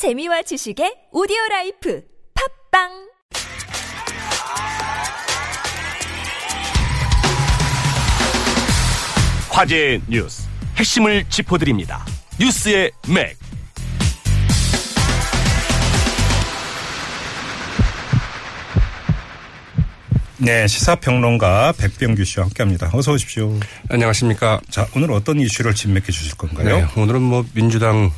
재미와 지식의 오디오 라이프 팟빵 화제의 뉴스 핵심을 짚어드립니다. 뉴스의 맥. 네, 시사평론가 백병규 씨와 함께합니다. 어서 오십시오. 안녕하십니까. 자, 오늘 어떤 이슈를 진맥해 주실 건가요? 네, 오늘은 뭐 민주당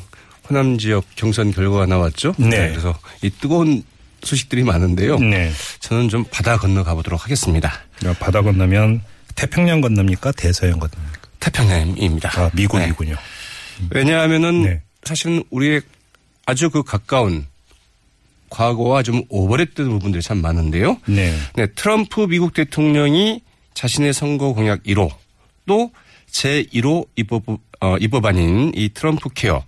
호남 지역 경선 결과가 나왔죠. 네. 그래서 이 뜨거운 소식들이 많은데요. 네. 저는 좀 바다 건너 가 보도록 하겠습니다. 야, 바다 건너면 태평양 건너입니까? 대서양 건너입니까? 태평양입니다. 아, 미국이군요. 네. 왜냐하면은 네. 사실은 우리의 아주 그 가까운 과거와 좀 오버랩된 부분들이 참 많은데요. 네. 네, 트럼프 미국 대통령이 자신의 선거 공약 1호 또 제1호 입법, 어, 입법안인 이 트럼프 케어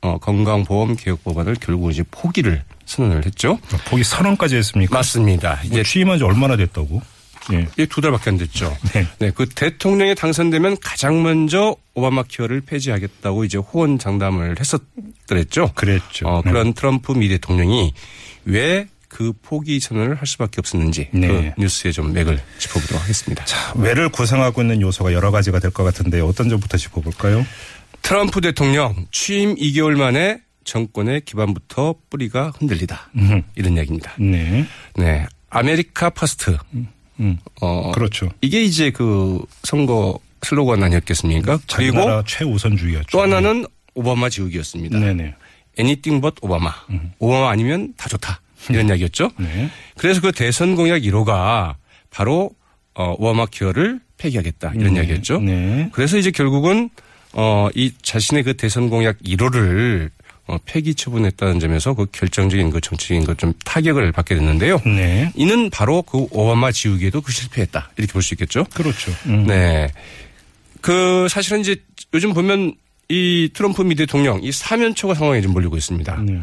어, 건강보험 개혁 법안을 결국 이제 포기를 선언을 했죠. 보기 선언까지 했습니까? 맞습니다. 뭐 이제 취임한 지 얼마나 됐다고? 예. 두 달밖에 안 됐죠. 네. 네, 그 대통령이 당선되면 가장 먼저 오바마 케어를 폐지하겠다고 이제 호언 장담을 했었더랬죠. 그랬죠. 어, 네. 그런 트럼프 미 대통령이 왜 그 포기 선언을 할 수밖에 없었는지 네. 그 뉴스의 좀 맥을 짚어보도록 하겠습니다. 자, 왜를 구성하고 있는 요소가 여러 가지가 될 것 같은데 어떤 점부터 짚어볼까요? 트럼프 대통령 취임 2개월 만에 정권의 기반부터 뿌리가 흔들리다. 음. 이런 이야기입니다. 네. 네. America First. 음. 어, 그렇죠. 이게 이제 그 선거 슬로건 아니었겠습니까? 미국 최우선주의였죠. 또 하나는 오바마 지우기였습니다. 네네. anything but 오바마. 오바마 아니면 다 좋다. 이런 이야기였죠. 네. 그래서 그 대선 공약 1호가 바로 어, 오바마 케어를 폐기하겠다. 이런 네. 이야기였죠. 네. 그래서 이제 결국은 어, 이 자신의 그 대선 공약 1호를 어, 폐기 처분했다는 점에서 그 결정적인 그 정치적인 그 좀 타격을 받게 됐는데요. 네. 이는 바로 그 오바마 지우기에도 그 실패했다. 이렇게 볼 수 있겠죠. 그렇죠. 음. 네. 그 사실은 이제 요즘 보면 이 트럼프 미 대통령 이 사면초가 상황에 좀 몰리고 있습니다. 네.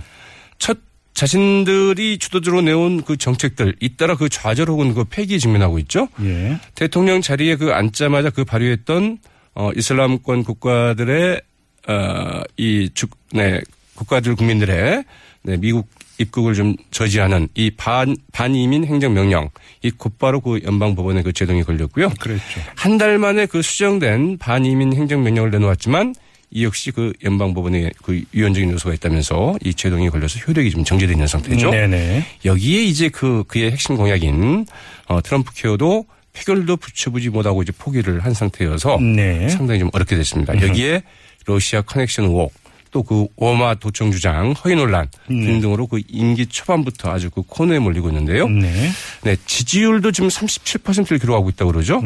첫 자신들이 주도적으로 내온 그 정책들 잇따라 그 좌절 혹은 그 폐기에 직면하고 있죠. 예. 대통령 자리에 그 앉자마자 그 발휘했던 어 이슬람권 국가들의 어이 죽, 네, 국가들 국민들의 네, 미국 입국을 좀 저지하는 이 반, 반이민 행정명령, 이 곧바로 그 연방법원에 그 제동이 걸렸고요. 그랬죠. 한 달 만에 그 수정된 반이민 행정명령을 내놓았지만 이 역시 그 연방법원에 그 유연적인 요소가 있다면서 이 제동이 걸려서 효력이 좀 정지되어 있는 상태죠. 네네. 여기에 이제 그 그의 핵심 공약인 어, 트럼프 케어도 표결도 붙여보지 못하고 이제 포기를 한 상태여서 네. 상당히 좀 어렵게 됐습니다. 여기에 러시아 커넥션 의혹 또 그 오바마 도청 주장 허위 논란 등등으로 그 임기 초반부터 아주 그 코너에 몰리고 있는데요. 네. 네, 지지율도 지금 37%를 기록하고 있다고 그러죠.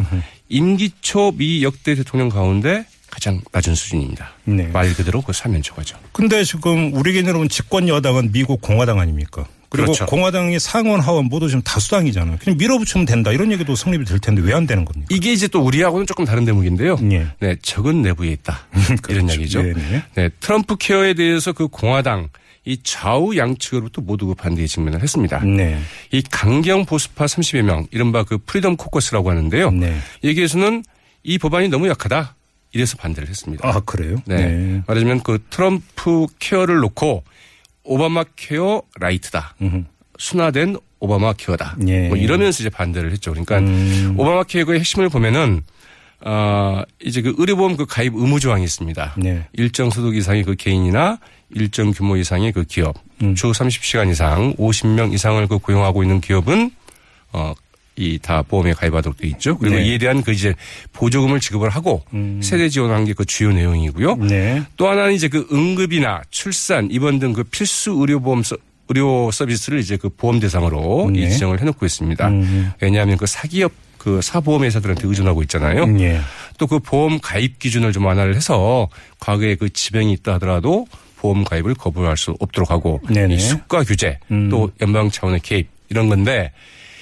임기 초 미 역대 대통령 가운데 가장 낮은 수준입니다. 네. 말 그대로 그 사면초가죠. 근데 지금 우리 개념으로 집권 여당은 미국 공화당 아닙니까? 그리고 그렇죠. 공화당이 상원 하원 모두 지금 다수당이잖아요. 그냥 밀어붙이면 된다 이런 얘기도 성립이 될 텐데 왜 안 되는 겁니까? 이게 이제 또 우리하고는 조금 다른 대목인데요. 예. 네, 적은 내부에 있다. 이런 그렇죠. 이야기죠. 네네. 네, 트럼프 케어에 대해서 그 공화당 이 좌우 양측으로부터 모두 그 반대에 직면을 했습니다. 네. 이 강경 보수파 30여 명, 이른바 그 프리덤 코커스라고 하는데요. 네. 여기에서는 이 법안이 너무 약하다. 이래서 반대를 했습니다. 아 그래요? 네. 말하자면 그 트럼프 케어를 놓고 오바마 케어 Lite다. 음흠. 순화된 오바마 케어다. 예. 뭐 이러면서 이제 반대를 했죠. 그러니까 음. 오바마 케어의 핵심을 보면은 어 이제 그 의료보험 그 가입 의무 조항이 있습니다. 네. 일정 소득 이상의 그 개인이나 일정 규모 이상의 그 기업, 음. 주 30시간 이상 50명 이상을 그 고용하고 있는 기업은 어 이 다 보험에 가입하도록 돼 있죠. 그리고 네. 이에 대한 그 이제 보조금을 지급을 하고 음. 세대 지원한 게 그 주요 내용이고요. 네. 또 하나는 이제 그 응급이나 출산, 입원 등 그 필수 의료보험 서, 의료 서비스를 이제 그 보험 대상으로 네. 이 지정을 해놓고 있습니다. 음. 왜냐하면 그 사기업 그 사보험 회사들한테 의존하고 있잖아요. 예. 또그 보험 가입 기준을 좀 완화를 해서 과거에 그 지병이 있다 하더라도 보험 가입을 거부할 수 없도록 하고. 이 수가 규제 음. 또 연방 차원의 개입 이런 건데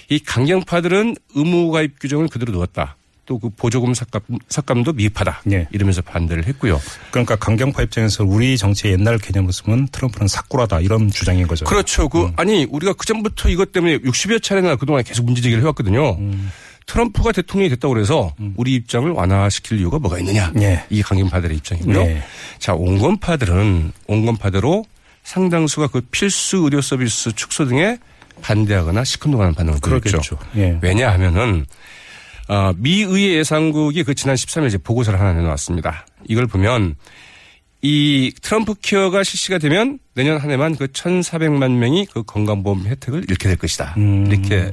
이 강경파들은 의무 가입 규정을 그대로 놓았다. 또 그 보조금 삭감, 삭감도 미흡하다. 네. 이러면서 반대를 했고요. 그러니까 강경파 입장에서 우리 정치의 옛날 개념으로 쓰면 트럼프는 사꾸라다 이런 주장인 거죠. 그렇죠. 그 아니 우리가 그 전부터 이것 때문에 60여 차례나 그동안 계속 문제 제기를 해왔거든요. 트럼프가 대통령이 됐다고 그래서 우리 입장을 완화시킬 이유가 뭐가 있느냐. 예. 이게 강경파들의 입장이고요. 네. 자, 온건파들은 온건파대로 상당수가 그 필수 의료 서비스 축소 등에 반대하거나 시큰둥하는 반응을 보였죠. 예. 왜냐하면은 어, 미 의회 예산국이 그 지난 13일 이제 보고서를 하나 내놓았습니다. 이걸 보면 이 트럼프 케어가 실시가 되면 내년 한 해만 그 1,400만 명이 그 건강보험 혜택을 잃게 될 것이다. 이렇게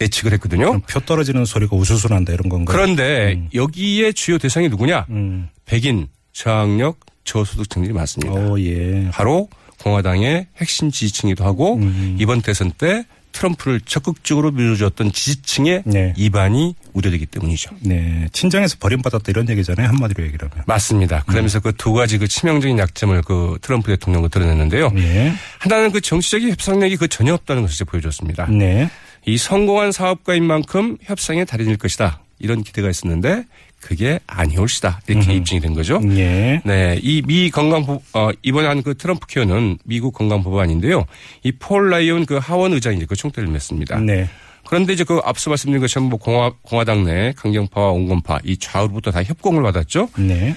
예측을 했거든요. 표 떨어지는 소리가 우수수 난다 이런 건가요? 그런데 여기에 주요 대상이 누구냐? 음. 백인, 저학력, 저소득층들이 많습니다. 오, 예. 바로 공화당의 핵심 지지층이기도 하고 음. 이번 대선 때 트럼프를 적극적으로 밀어줬던 지지층의 네. 이반이 우려되기 때문이죠. 네. 친정에서 버림받았다 이런 얘기잖아요. 한마디로 얘기를 하면. 맞습니다. 그러면서 그두 가지 그 치명적인 약점을 그 트럼프 대통령은 드러냈는데요. 예. 하나는 그 정치적인 협상력이 그 전혀 없다는 것을 보여줬습니다. 네. 이 성공한 사업가인 만큼 협상의 달인일 것이다. 이런 기대가 있었는데 그게 아니올시다. 이렇게 입증이 된 거죠. 예. 네, 이 미 건강보 어 이번에 한 그 트럼프 케어는 미국 건강보안인데요. 이 폴 라이온 그 하원 의장이 이제 그 총대를 맸습니다. 네. 그런데 이제 그 앞서 말씀드린 것처럼 뭐 공화 공화당 내 강경파와 온건파 이 좌우로부터 다 협공을 받았죠. 네.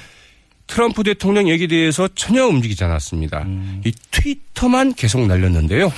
트럼프 대통령 얘기에 대해서 전혀 움직이지 않았습니다. 이 트위터만 계속 날렸는데요.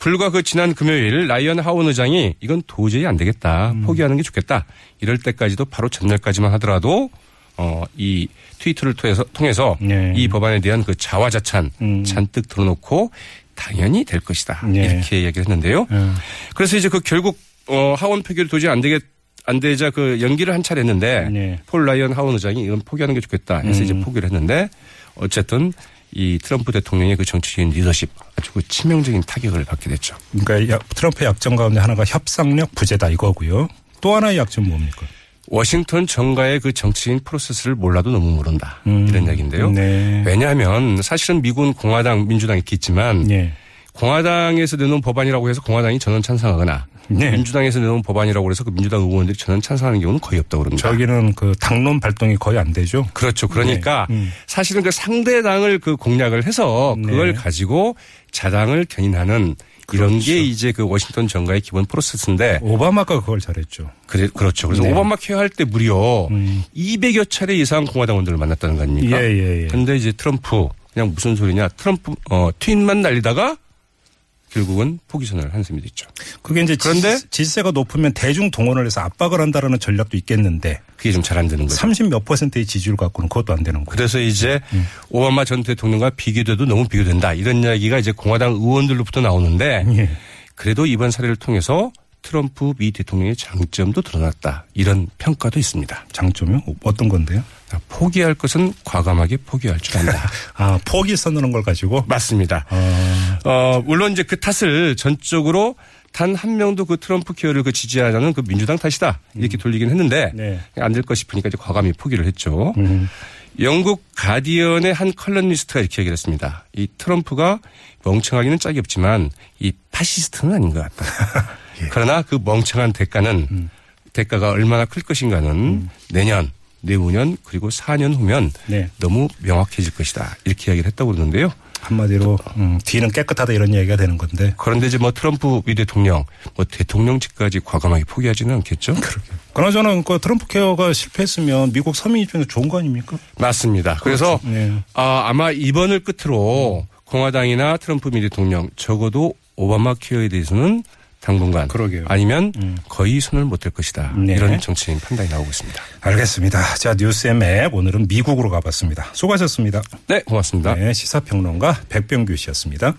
불과 그 지난 금요일 라이언 하원 의장이 이건 도저히 안 되겠다. 포기하는 게 좋겠다. 이럴 때까지도 바로 전날까지만 하더라도 어, 이 트위터를 통해서, 통해서 네. 이 법안에 대한 그 자화자찬 음. 잔뜩 들어놓고 당연히 될 것이다. 네. 이렇게 얘기를 했는데요. 음. 그래서 이제 그 결국 어, 하원 표결이 도저히 안 되겠 안 되자 그 연기를 한 차례 했는데 네. 폴 라이언 하원 의장이 이건 포기하는 게 좋겠다 해서 음. 이제 포기를 했는데 어쨌든 이 트럼프 대통령의 그 정치적인 리더십 아주 그 치명적인 타격을 받게 됐죠. 그러니까 야- 트럼프의 약점 가운데 하나가 협상력 부재다 이거고요. 또 하나의 약점 뭡니까? 워싱턴 정가의 그 정치인 프로세스를 몰라도 너무 모른다 음. 이런 이야기인데요. 네. 왜냐하면 사실은 미국은 공화당 민주당이 있지만 예. 공화당에서 내놓은 법안이라고 해서 공화당이 전원 찬성하거나 네. 민주당에서 내놓은 법안이라고 해서 그 민주당 의원들이 전원 찬성하는 경우는 거의 없다고 그럽니다. 저기는 그 당론 발동이 거의 안 되죠. 그렇죠. 그러니까 네. 음. 사실은 그 상대 당을 그 공략을 해서 그걸 네. 가지고 자당을 견인하는 이런 그렇죠. 게 이제 그 워싱턴 정가의 기본 프로세스인데 오바마가 그걸 잘했죠. 그래, 그렇죠. 그래서 네. 오바마 케어 할때 무려 음. 200여 차례 이상 공화당 의원들을 만났다는 거 아닙니까? 예, 예, 예. 근데 이제 트럼프 그냥 무슨 소리냐. 트럼프 어 트윗만 날리다가 결국은 포기선언을 한 셈이 됐죠. 그게 이제 그런데- 지지, 지지세가 높으면 대중 동원을 해서 압박을 한다라는 전략도 있겠는데 그게 좀 잘 안 되는 거죠. 30 몇 퍼센트의 지지율 갖고는 그것도 안 되는 거예요. 그래서 이제 음. 오바마 전 대통령과 비교돼도 너무 비교된다. 이런 이야기가 이제 공화당 의원들로부터 나오는데 예. 그래도 이번 사례를 통해서 트럼프 미 대통령의 장점도 드러났다. 이런 평가도 있습니다. 장점이 어떤 건데요? 포기할 것은 과감하게 포기할 줄 안다. 아, 포기 선언한 걸 가지고 맞습니다. 아, 어, 물론 이제 그 탓을 전적으로 단 한 명도 그 트럼프 케어를 그 지지하자는 그 민주당 탓이다. 이렇게 돌리긴 했는데 네. 안될거 싶으니까 이제 과감히 포기를 했죠. 음. 영국 가디언의 한 컬럼니스트가 이렇게 얘기를 했습니다. 이 트럼프가 멍청하기는 짝이 없지만 이 파시스트는 아닌 것 같다. 예. 그러나 그 멍청한 대가는 음. 대가가 얼마나 클 것인가는 내년, 내후년 그리고 4년 후면 네. 너무 명확해질 것이다. 이렇게 이야기를 했다고 그러는데요. 한마디로 음, 뒤는 깨끗하다 이런 얘기가 되는 건데 그런데 이제 뭐 트럼프 미 대통령, 뭐 대통령직까지 과감하게 포기하지는 않겠죠? 그나저나 그 트럼프 케어가 실패했으면 미국 서민 입장에서 좋은 거 아닙니까? 맞습니다. 그래서 네. 아, 아마 이번을 끝으로 공화당이나 트럼프 미 대통령 적어도 오바마 케어에 대해서는 당분간 그러게요. 아니면 거의 손을 못 댈 것이다. 네. 이런 정치인 판단이 나오고 있습니다. 알겠습니다. 자 뉴스의 맵 오늘은 미국으로 가봤습니다. 수고하셨습니다. 네, 고맙습니다. 네, 시사평론가 백병규 씨였습니다.